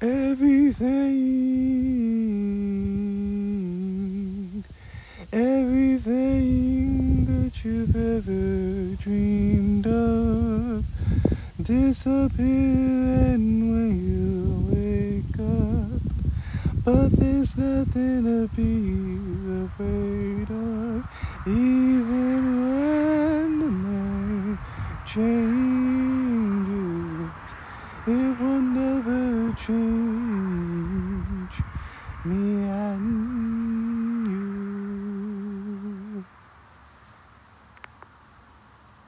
Everything, everything that you've ever dreamed of disappears when you wake up. But there's nothing to be afraid of, even when the night changes. It will never 面。